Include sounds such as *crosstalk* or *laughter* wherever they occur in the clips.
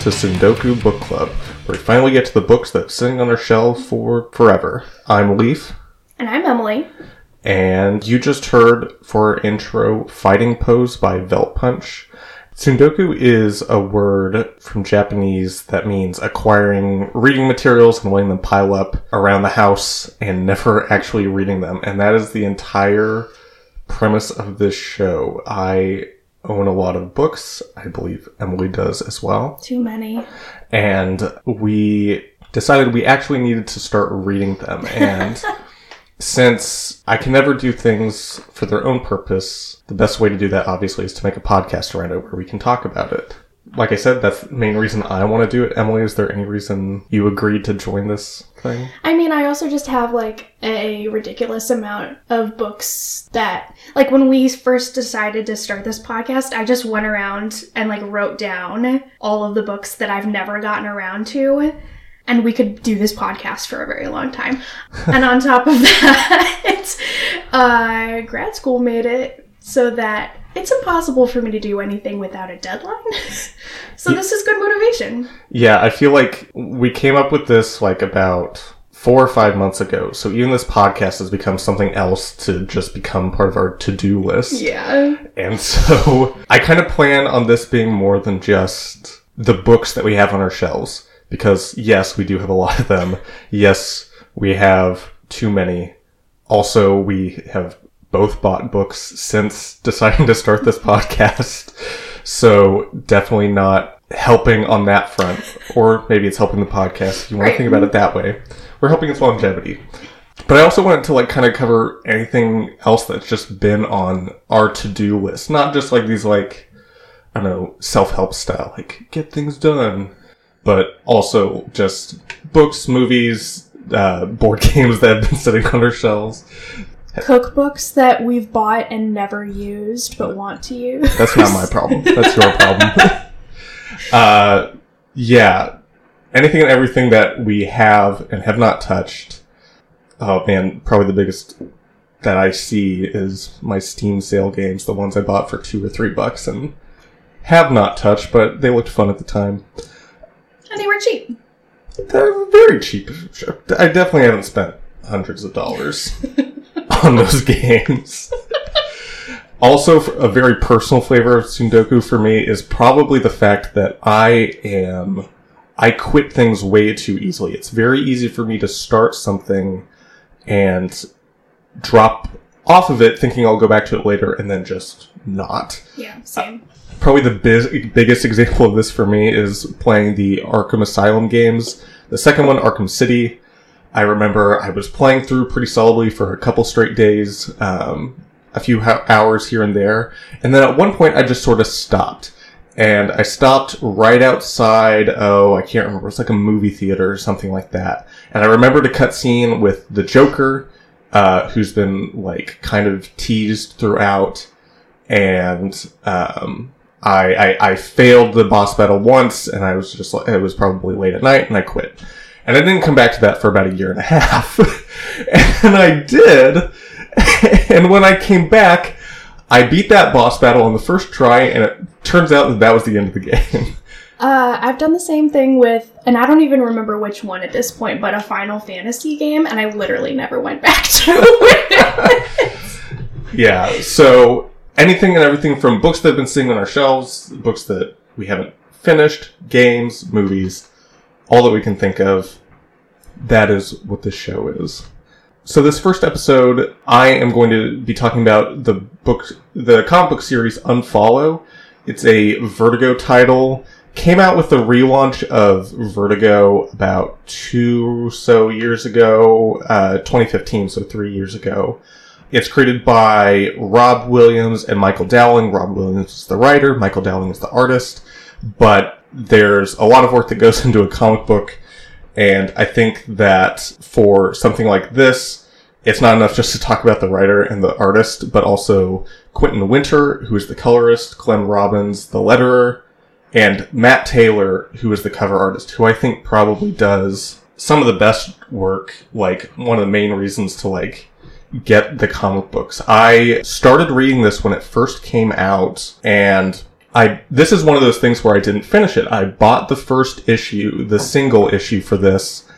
To Tsundoku Book Club, where we finally get to the books that have sitting on our shelf for forever. I'm Leaf, And I'm Emily. and you just heard for our intro Fighting Pose by Velt Punch. Tsundoku is a word from Japanese that means acquiring reading materials and letting them pile up around the house and never *laughs* actually reading them. And that is the entire premise of this show. I own a lot of books. I believe Emily does as well. Too many. and we decided we actually needed to start reading them. And *laughs* since I can never do things for their own purpose, the best way to do that obviously is to make a podcast around it where we can talk about it. Like I said, that's the main reason I want to do it. Emily, is there any reason you agreed to join this thing? I mean, I also just have like a ridiculous amount of books that, like, when we first decided to start this podcast, I just went around and like wrote down all of the books that I've never gotten around to. And we could do this podcast for a very long time. *laughs* and on top of *laughs* that, uh, grad school made it so that it's impossible for me to do anything without a deadline. *laughs* so this is good motivation. Yeah, I feel like we came up with this like about four or five months ago. So even this podcast has become something else to just become part of our to-do list. Yeah. And *laughs* so I kind of plan on this being more than just the books that we have on our shelves. Because yes, we do have a lot of them. Yes, we have too many. Also, we have both bought books since *laughs* deciding to start this podcast. So definitely not helping on that front. Or maybe it's helping the podcast if you want to think about it that way. We're helping its longevity. But I also wanted to like kind of cover anything else that's just been on our to-do list, not just like these like I don't know self-help style, like get things done, but also just books, movies, uh, board *laughs* games that have been sitting on our shelves. Cookbooks that we've bought and never used but want to use. That's not my problem. That's your problem. *laughs* uh, yeah, anything and everything that we have and have not touched. Oh man, probably the biggest that I see is my Steam sale games, the ones I bought for two or three bucks and have not touched, but they looked fun at the time. and they were cheap. They're very cheap. I definitely haven't spent hundreds of dollars *laughs* *laughs* on those games. also, a very personal flavor of Tsundoku for me is probably the fact that I am. I quit things way too easily. It's very easy for me to start something and drop off of it thinking I'll go back to it later and then just not Yeah, same. Uh, probably the biz- biggest *laughs* example of this for me is playing the Arkham Asylum games. The second one, Arkham City. I remember I was playing through pretty solidly for a couple straight days, um, a few ho- hours here and there, and then at one point I just sort of stopped. And I stopped right outside, oh, I can't remember, it was like a movie theater or something like that. And I remembered a cutscene with the Joker, uh, who's been like kind of teased throughout and um, I, I I failed the boss battle once, and I was just like, it was probably late at night, and I quit. And I didn't come back to that for about a year and a half, *laughs* and I did. *laughs* And when I came back, I beat that boss battle on the first try, and it turns out that that was the end of the *laughs* game. Uh, I've done the same thing with, and I don't even remember which one at this point, but a Final Fantasy game, and I literally never went back to it. yeah, so anything and everything from books that have been sitting on our shelves, books that we haven't finished, games, movies, all that we can think of. That is what this show is. So this first episode, I am going to be talking about the book, the comic book series Unfollow. It's a Vertigo title. Came out with the relaunch of Vertigo about two so years ago, uh, 2015, so three years ago. It's created by Rob Williams and Michael Dowling. Rob Williams is the writer, Michael Dowling is the artist. But there's a lot of work that goes *laughs* into a comic book, and I think that for something like this, it's not enough just to talk about the writer and the artist, but also Quinton Winter, who is the colorist, Clem Robins, the letterer, and Matt Taylor, who is the cover artist, who I think probably does some of the best work, like one of the main reasons to like get the comic books. I started reading this when it first came out and I this is one of those things where I didn't finish it. I bought the first issue, the single issue for this,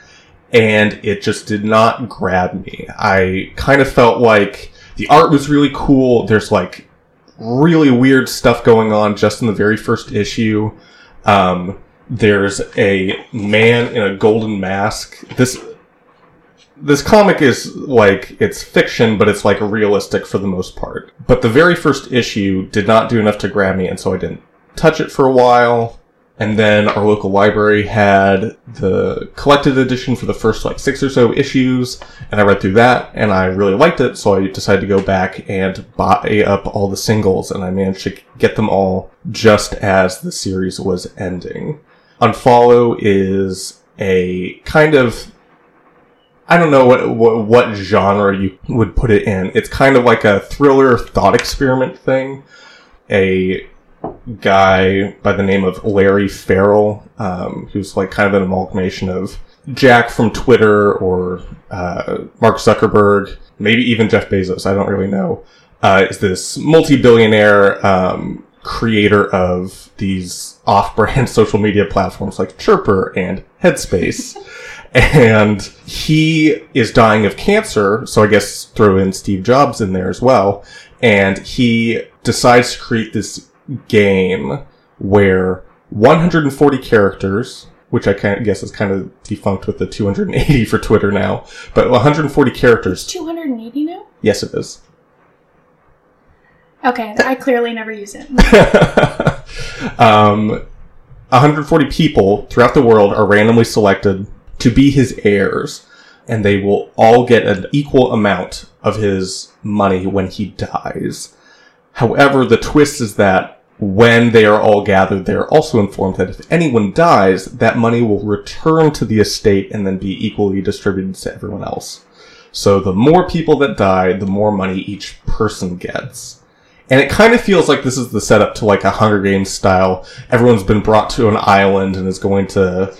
and it just did not grab me. I kind of felt like the art was really cool. There's like really weird stuff going on just in the very first issue. Um, there's a man in a golden mask. This this comic is like it's fiction, but it's like realistic for the most part. But the very first issue did not do enough to grab me, and so I didn't touch it for a while. And then our local library had the collected edition for the first like six or so issues, and I read through that, and I really liked it, so I decided to go back and buy up all the singles, and I managed to get them all just as the series was ending. Unfollow is a kind of I don't know what, what what genre you would put it in. It's kind of like a thriller thought experiment thing. A guy by the name of Larry Farrell, um, who's like kind of an amalgamation of Jack from Twitter or uh, Mark Zuckerberg, maybe even Jeff Bezos. I don't really know. Uh, is this multi-billionaire um, creator of these off-brand *laughs* social media platforms like Chirper and Headspace? *laughs* and he is dying of cancer. So I guess throw in Steve Jobs in there as well. And he decides to create this game where 140 characters, which I guess is kind of defunct with the 280 for Twitter now, but 140 characters. 280 now? Yes, it is. Okay, I clearly never use it. *laughs* um, 140 people throughout the world are randomly selected to be his heirs, and they will all get an equal amount of his money when he dies. However, the twist is that when they are all gathered, they are also informed that if anyone dies, that money will return to the estate and then be equally distributed to everyone else. So the more people that die, the more money each person gets. And it kind of feels like this is the setup to like a Hunger Games style. Everyone's been brought to an island and is going to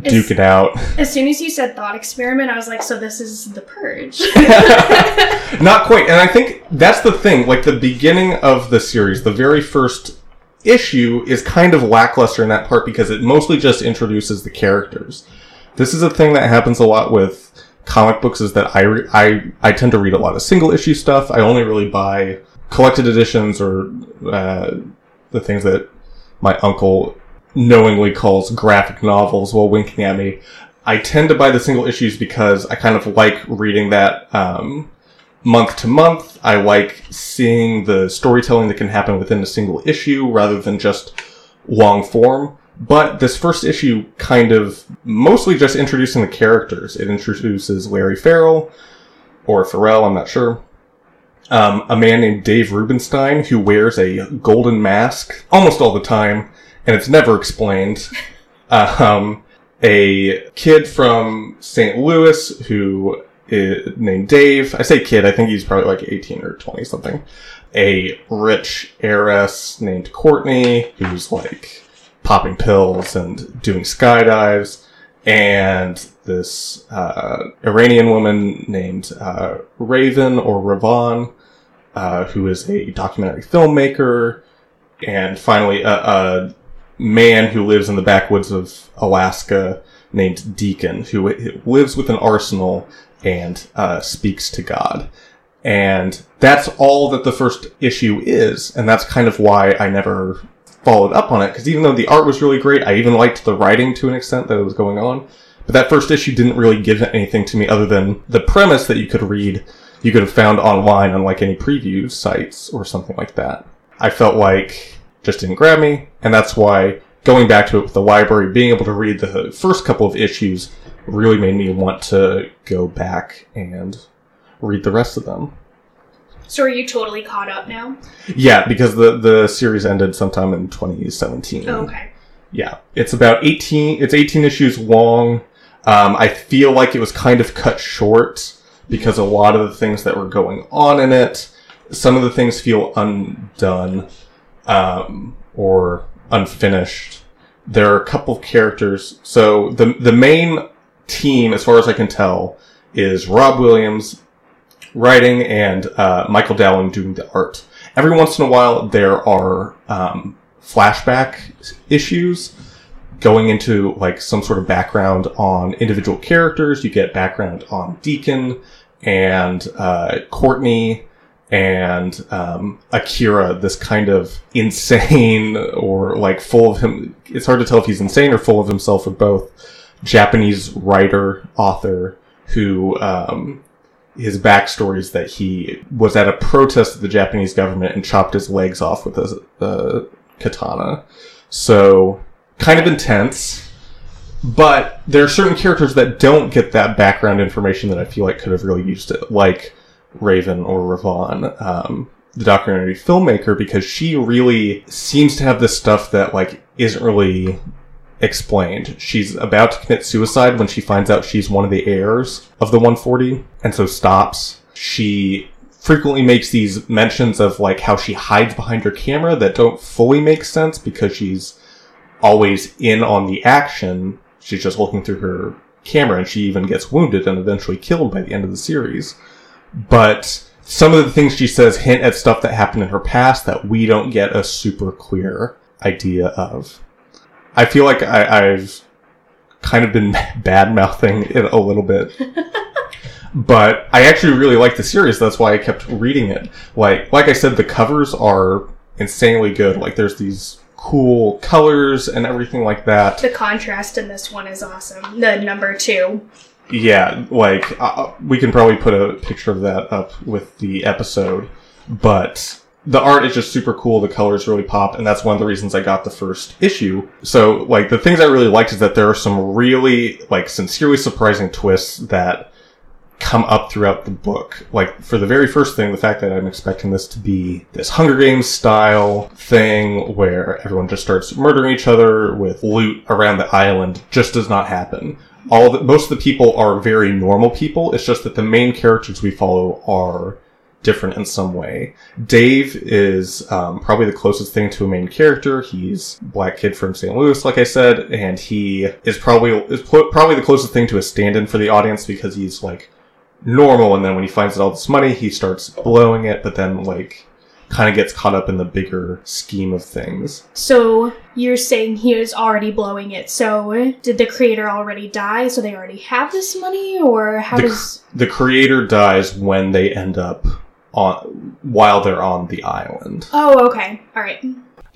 duke it out. As soon as you said thought experiment, I was like, so this is the purge. *laughs* Not quite. And I think that's the thing. Like the beginning of the series, the very first issue is kind of lackluster in that part because it mostly just introduces the characters. This is a thing that happens a lot with comic books is that I, re- I, I tend to read a lot of single issue stuff. I only really buy collected editions or, uh, the things that my uncle knowingly calls graphic novels while winking at me. I tend to buy the single issues because I kind of like reading that um, month to month. I like seeing the storytelling that can happen within a single issue rather than just long form. But this first issue kind of mostly just introducing the characters. It introduces Larry Farrell, or Farrell, I'm not sure. Um, a man named Dave Rubenstein who wears a golden mask almost all the time and it's never explained. *laughs* Um, a kid from St. Louis who is named Dave. I say kid, I think he's probably like 18 or 20 something. A rich heiress named Courtney who's like popping pills and doing skydives. And this uh, Iranian woman named uh, Raven or Ravan, uh, who is a documentary filmmaker. And finally, a, a man who lives in the backwoods of Alaska named Deacon, who lives with an arsenal and uh, speaks to God. And that's all that the first issue is, and that's kind of why I never followed up on it, because even though the art was really great, I even liked the writing to an extent that it was going on. But that first issue didn't really give anything to me other than the premise that you could read, you could have found online on like any preview sites or something like that. I felt like just didn't grab me, and that's why going back to it with the library, being able to read the first couple of issues really made me want to go back and read the rest of them. So are you totally caught up now? Yeah, because the the series ended sometime in 2017. Oh, okay. Yeah, it's about 18. It's 18 issues long. Um, I feel like it was kind of cut short because a lot of the things that were going on in it, some of the things feel undone. Um, or unfinished. There are a couple of characters. So the the main team, as far as I can tell, is Rob Williams writing and uh, Michael Dowling doing the art. Every once in a while, there are um, flashback issues going into like some sort of background on individual characters. You get background on Deacon and uh, Courtney and um, Akira, this kind of insane or like full of him. It's hard to tell if he's insane or full of himself or both. Japanese writer, author who um, his backstory is that he was at a protest of the Japanese government and chopped his legs off with a, a katana. So kind of intense. But there are certain characters that don't get that background information that I feel like could have really used it, like Raven or Ravon, um, the documentary filmmaker, because she really seems to have this stuff that like isn't really explained. She's about to commit suicide when she finds out she's one of the heirs of the 140, and so stops. She frequently makes these mentions of like how she hides behind her camera that don't fully make sense because she's always in on the action. She's just looking through her camera and she even gets wounded and eventually killed by the end of the series. But some of the things she says hint at stuff that happened in her past that we don't get a super clear idea of. I feel like I, I've kind of been *laughs* bad mouthing it a little bit. *laughs* but I actually really like the series. That's why I kept reading it. Like, like I said, the covers are insanely good. Like, there's these cool colors and everything like that. The contrast in this one is awesome. The number two. Yeah, like uh, we can probably put a picture of that up with the episode, but the art is just super cool. The colors really pop, and that's one of the reasons I got the first issue. So, like, the things I really liked is that there are some really, like, sincerely surprising twists that come up throughout the book. Like, for the very first thing, the fact that I'm expecting this to be this Hunger Games style thing where everyone just starts murdering each other with loot around the island just does not happen. All the, most of the people are very normal people. It's just that the main characters we follow are different in some way. Dave is um, probably the closest thing to a main character. He's black kid from St. Louis, like I said, and he is probably is pl- probably the closest thing to a stand-in for the audience because he's like normal, and then when he finds all this money, he starts blowing it, but then like kind of gets caught up in the bigger scheme of things. So you're saying he is already blowing it. So did the creator already die? So they already have this money, or how The, does? cr- the creator dies when they end up on while they're on the island. Oh, okay, all right.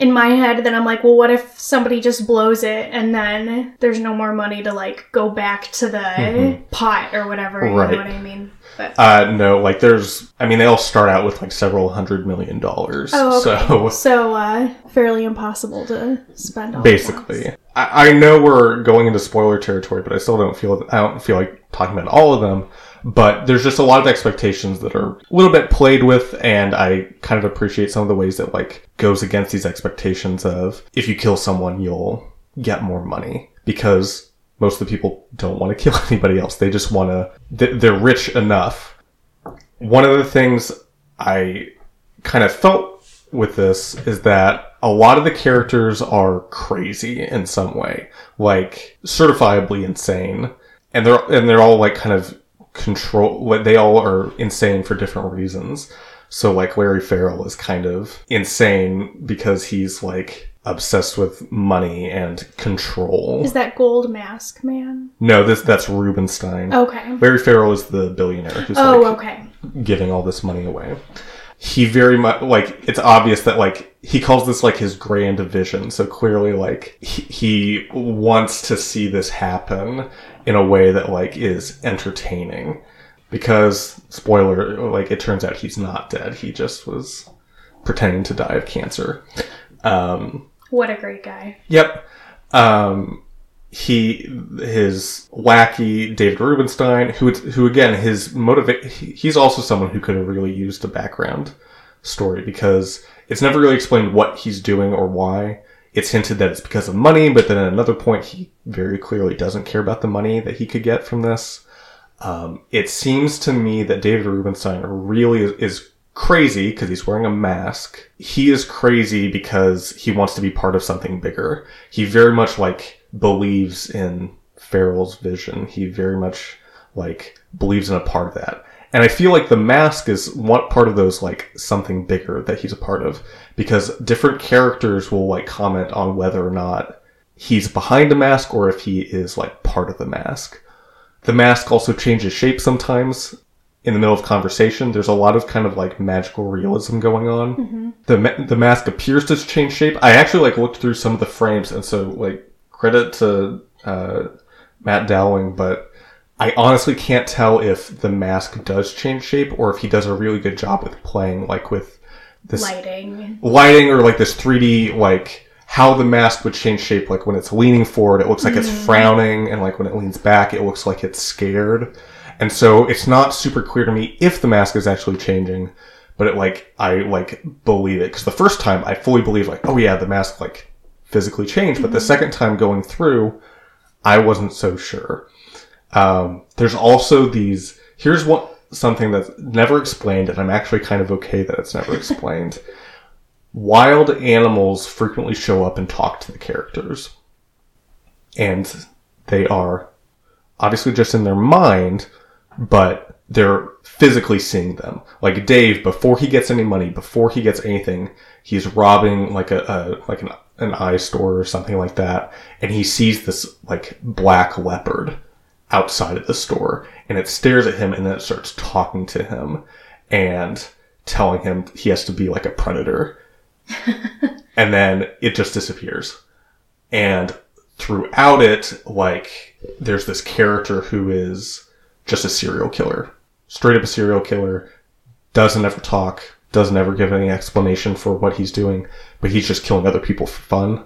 In my head, then I'm like, well, what if somebody just blows it and then there's no more money to like go back to the Mhm. pot or whatever? You Right. know what I mean? But Uh, no, like there's, I mean, they all start out with like several hundred million dollars. oh, okay. So *laughs* so uh, fairly impossible to spend all basically. I, I know we're going into spoiler territory, but I still don't feel, I don't feel like talking about all of them. But there's just a lot of expectations that are a little bit played with, and I kind of appreciate some of the ways that like goes against these expectations of if you kill someone, you'll get more money because most of the people don't want to kill *laughs* anybody else. They just want to. They're rich enough. One of the things I kind of felt with this is that a lot of the characters are crazy in some way, like certifiably insane, and they're and they're all like kind of control. What they all are insane for different reasons. So like Larry Farrell is kind of insane because he's like obsessed with money and control. Is that gold mask man? No, this that's Rubenstein. Okay. Larry Farrell is the billionaire who's Oh, like okay. giving all this money away. He very much like it's obvious that like he calls this like his grand vision. So clearly like he, he wants to see this happen in a way that like is entertaining. Because spoiler, like it turns out he's not dead. He just was pretending to die of cancer. Um, What a great guy. Yep. Um, he, his lackey, David Rubenstein, who, who again, his motivate he's also someone who could have really used a background story because it's never really explained what he's doing or why. It's hinted that it's because of money, but then at another point, he very clearly doesn't care about the money that he could get from this. Um, it seems to me that David Rubenstein really is, is crazy because he's wearing a mask. He is crazy because he wants to be part of something bigger. He very much like believes in Farrell's vision. He very much like believes in a part of that. And I feel like the mask is one part of those like something bigger that he's a part of because different characters will like comment on whether or not he's behind a mask or if he is like part of the mask. The mask also changes shape sometimes in the middle of conversation. There's a lot of kind of like magical realism going on. Mm-hmm. The ma- the mask appears to change shape. I actually like looked through some of the frames, and so like credit to uh, Matt Dowling, but I honestly can't tell if the mask does change shape or if he does a really good job with playing like with this Lighting. lighting or like this 3D like how the mask would change shape like when it's leaning forward it looks like it's frowning and like when it leans back it looks like it's scared. And so it's not super clear to me if the mask is actually changing but it like i like believe it. Because the first time i fully believe like oh yeah the mask like physically changed but the second time going through i wasn't so sure um, there's also these. Here's what something that's never explained, and I'm actually kind of okay that it's never *laughs* explained. Wild animals frequently show up and talk to the characters, and they are obviously just in their mind, but they're physically seeing them. Like Dave, before he gets any money, before he gets anything, he's robbing like a, a like an an eye store or something like that, and he sees this like black leopard outside of the store and it stares at him and then it starts talking to him and telling him he has to be like a predator. *laughs* and then it just disappears. And throughout it, like, there's this character who is just a serial killer. Straight up a serial killer, doesn't ever talk, doesn't ever give any explanation for what he's doing, but he's just killing other people for fun.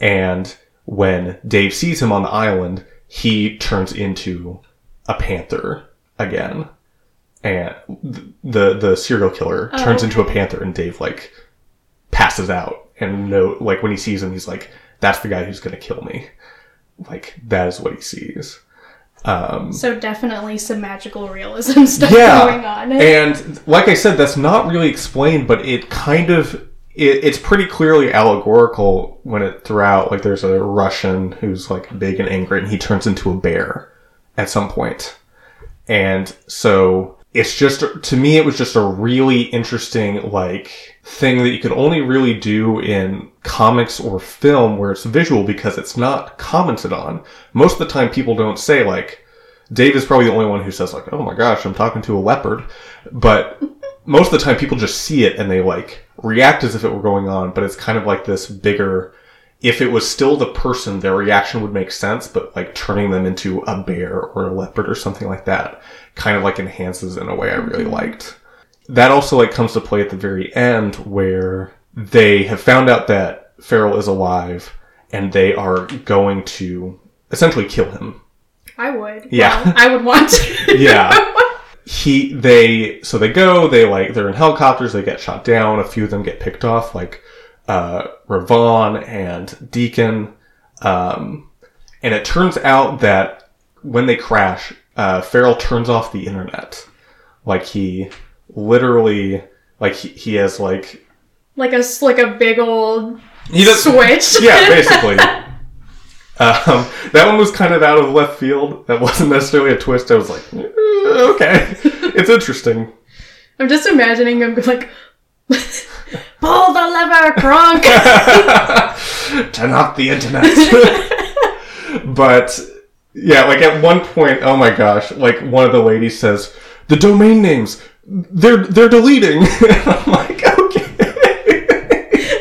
And when Dave sees him on the island, he turns into a panther again. And the the serial killer Oh, turns into a panther and Dave like passes out and no like when he sees him he's like that's the guy who's going to kill me. Like that is what he sees. Um So definitely some magical realism *laughs* stuff yeah. going on. *laughs* And like I said, that's not really explained, but it kind of it, it's pretty clearly allegorical when it throughout. Like there's a Russian who's like big and angry, and he turns into a bear at some point, and so it's just to me it was just a really interesting like thing that you could only really do in comics or film where it's visual because it's not commented on. Most of the time people don't say like Dave is probably the only one who says like, "Oh my gosh, I'm talking to a leopard," but most of the time people just see it and they like react as if it were going on. But it's kind of like this bigger. If it was still the person, their reaction would make sense, but like turning them into a bear or a leopard or something like that kind of like enhances in a way I really mm-hmm. liked. That also like comes to play at the very end where they have found out that Farrell is alive and they are going to essentially kill him I would. Yeah. Well, I would want to. *laughs* *laughs* yeah. He they so they go, they like they're in helicopters, they get shot down, a few of them get picked off, like uh Ravon and Deacon. Um and it turns out that when they crash, uh Farrell turns off the internet. Like he literally like he, he has like like a like a big old he does switch. *laughs* yeah, basically. *laughs* Um, that one was kind of out of left field. That wasn't necessarily a twist. I was like, "Eh, okay, *laughs* it's interesting. I'm just imagining him like, pull the lever, Kronk. *laughs* Turn off the internet. *laughs* but yeah, like at one point, oh my gosh, like one of the ladies says, "The domain names, they're they're deleting." *laughs* I'm like, okay.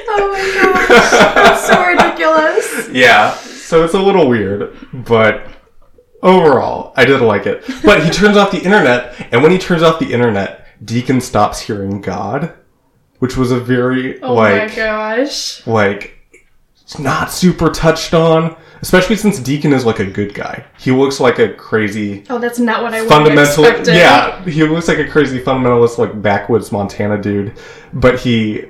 oh my gosh, that's so ridiculous. yeah, so it's a little weird, but overall, I did like it. But he turns off the internet, and when he turns off the internet, Deacon stops hearing God, which was a very Oh like my gosh. like it's not super touched on, especially since Deacon is like a good guy. He looks like a crazy Oh, that's not what I fundamental yeah he looks like a crazy fundamentalist like backwoods montana dude but he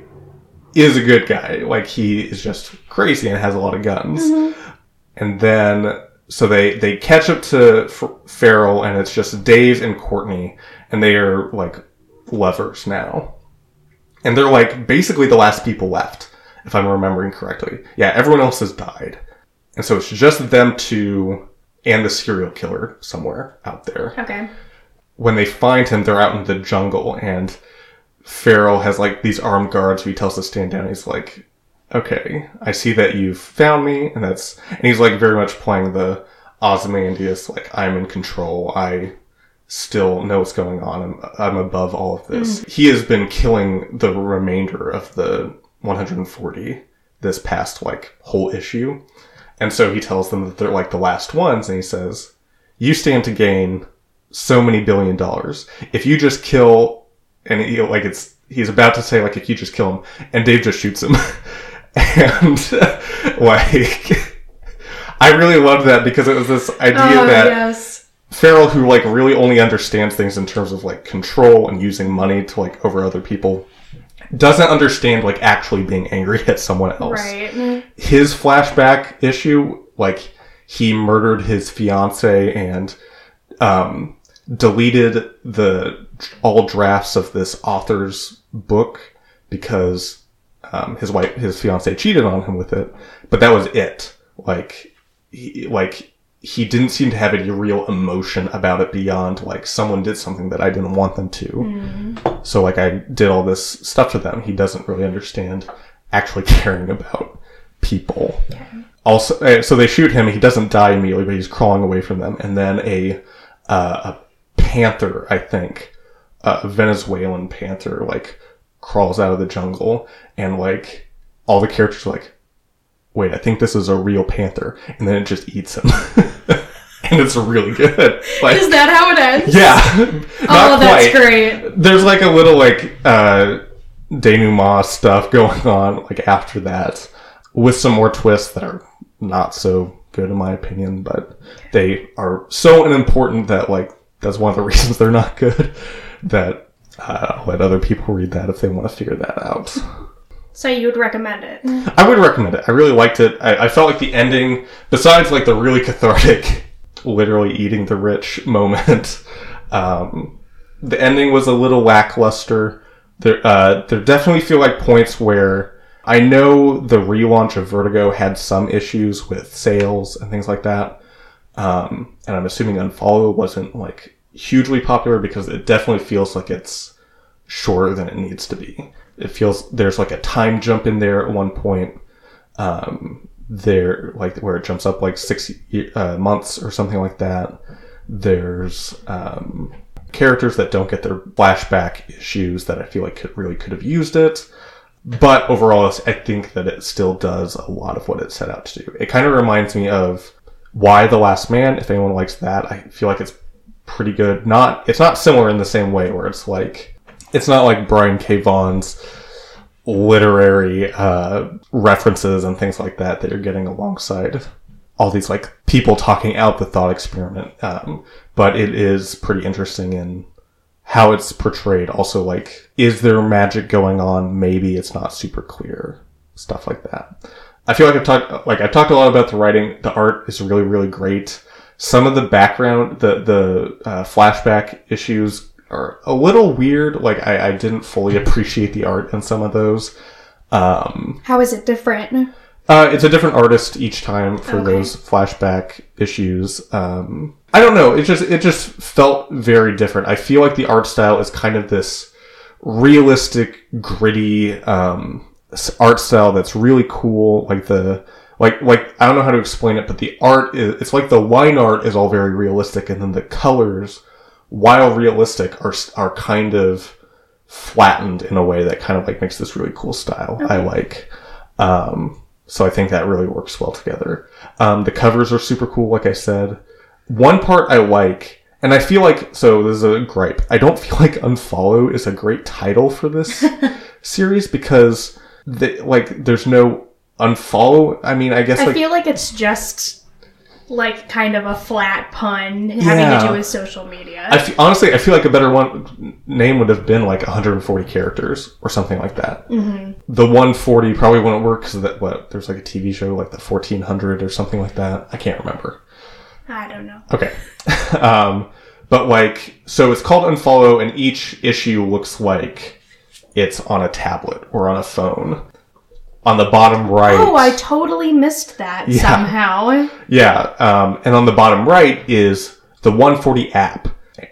is a good guy like he is just crazy and has a lot of guns Mm-hmm. and then so they they catch up to farrell and it's just dave and courtney and they are like lovers now and they're like basically the last people left if i'm remembering correctly yeah everyone else has died and so it's just them two and the serial killer somewhere out there Okay. when they find him, they're out in the jungle, and Farrell has like these armed guards who he tells to stand down. He's like, "Okay, I see that you've found me," and that's and he's like very much playing the Ozymandias, like I'm in control. I still know what's going on. I'm, I'm above all of this. Mm. He has been killing the remainder of the 140 this past like whole issue. And so he tells them that they're like the last ones and he says, you stand to gain so many billion dollars. If you just kill and he, like it's, he's about to say like if you just kill him and Dave just shoots him. *laughs* and *laughs* like, *laughs* I really loved that because it was this idea Oh, that yes. Farrell, who like really only understands things in terms of like control and using money to like over other people, doesn't understand like actually being angry *laughs* at someone else. Right. His flashback issue, like he murdered his fiance and um, deleted the all drafts of this author's book because um, his wife, his fiance, cheated on him with it. But that was it. Like, he, like he didn't seem to have any real emotion about it beyond like someone did something that I didn't want them to. So like I did all this stuff to them. He doesn't really understand actually *laughs* caring about people. Also, uh, so they shoot him. He doesn't die immediately, but he's crawling away from them. And then a uh, a panther, I think, a Venezuelan panther, like crawls out of the jungle, and like all the characters are like, "Wait, I think this is a real panther," and then it just eats him, *laughs* and it's really good. *laughs* Like, Is that how it ends? yeah, *laughs* Oh, that's quite great. there's like a little like uh denouement stuff going on like after that with some more twists that are not so good in my opinion but they are so important that like that's one of the reasons they're not good that uh, I'll let other people read that if they want to figure that out So you would recommend it? I would recommend it. I really liked it. I, I felt like the ending, besides like the really cathartic, *laughs* literally eating the rich *laughs* moment, um, the ending was a little lackluster. There, uh, there definitely feel like points where I know the relaunch of Vertigo had some issues with sales and things like that. Um, and I'm assuming Unfollow wasn't like hugely popular because it definitely feels like it's shorter than it needs to be. It feels there's like a time jump in there at one point. Um, there, like where it jumps up like six uh, months or something like that. There's um, characters that don't get their flashback issues that I feel like could really could have used it. But overall, I think that it still does a lot of what it set out to do. It kind of reminds me of Y: The Last Man. If anyone likes that, I feel like it's pretty good. Not it's not similar in the same way where it's like it's not like Brian K. Vaughan's literary uh, references and things like that that you're getting alongside all these like people talking out the thought experiment. Um, but it is pretty interesting in how it's portrayed. Also, like, is there magic going on? Maybe it's not super clear. Stuff like that. I feel like I've talked, like, I've talked a lot about the writing. The art is really, really great. Some of the background, the, the, uh, flashback issues are a little weird. Like, I, I didn't fully appreciate the art in some of those. Um, How is it different? uh, it's a different artist each time for Okay. those flashback issues. Um, I don't know. It just it just felt very different. I feel like the art style is kind of this realistic, gritty um, art style that's really cool. Like the like like I don't know how to explain it, but the art is it's like the line art is all very realistic, and then the colors, while realistic, are are kind of flattened in a way that kind of like makes this really cool style. I like. Um, so I think that really works well together. Um, the covers are super cool, like I said. One part I like, and I feel like, so this is a gripe. I don't *laughs* feel like Unfollow is a great title for this *laughs* series because, the, like, there's no unfollow. I mean, I guess, I like, feel like it's just like kind of a flat pun having Yeah. to do with social media. I fe- honestly, I feel like a better one name would have been like 140 characters or something like that. Mm-hmm. The 140 probably wouldn't work because that what there's like a TV show like the 1400 or something like that. I can't remember. I don't know. Okay, *laughs* um, but like so it's called Unfollow, and each issue looks like it's on a tablet or on a phone. On the bottom right, Oh, I totally missed that Yeah. somehow. Yeah, um, and on the bottom right is the 140 app.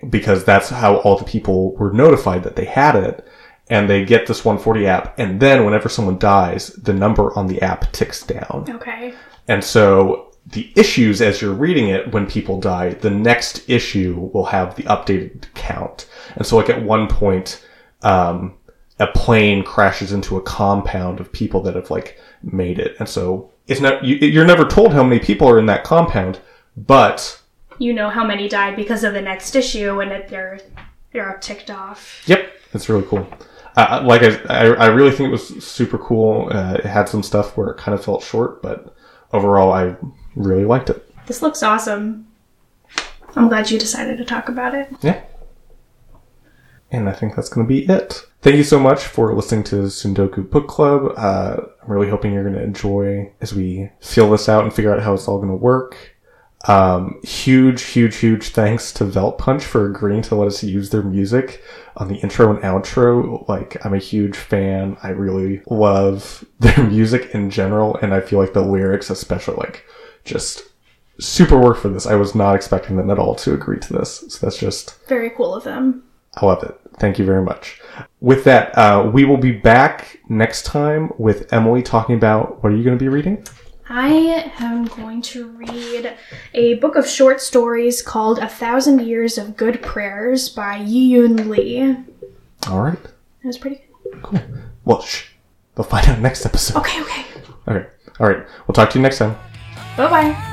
because that's how all the people were notified that they had it. And they get this 140 app, and then whenever someone dies, the number on the app ticks down. Okay. And so the issues as you're reading it when people die, the next issue will have the updated count. And so like at one point, um, a plane crashes into a compound of people that have like made it. And so it's not, you, you're never told how many people are in that compound, but You know how many died because of the next issue, and it, they're they're all ticked off. Yep, it's really cool. Uh, like I, I, I really think it was super cool. Uh, it had some stuff where it kind of felt short, but overall, I really liked it. This looks awesome. I'm glad you decided to talk about it. Yeah. And I think that's going to be it. Thank you so much for listening to Tsundoku Book Club. Uh, I'm really hoping you're going to enjoy as we feel this out and figure out how it's all going to work. Um, huge, huge, huge thanks to Veltpunch for agreeing to let us use their music on the intro and outro. Like, I'm a huge fan. I really love *laughs* their music in general, and I feel like the lyrics, especially, like, just super work for this. I was not expecting them at all to agree to this. So that's just Very cool of them. I love it. Thank you very much. With that, uh, we will be back next time with Emily talking about what are you going to be reading? I am going to read a book of short stories called A Thousand Years of Good Prayers by Yiyun Li. All right. That was pretty good. Cool. Well, shh. We'll find out next episode. Okay, okay. Okay. All right. We'll talk to you next time. Bye bye.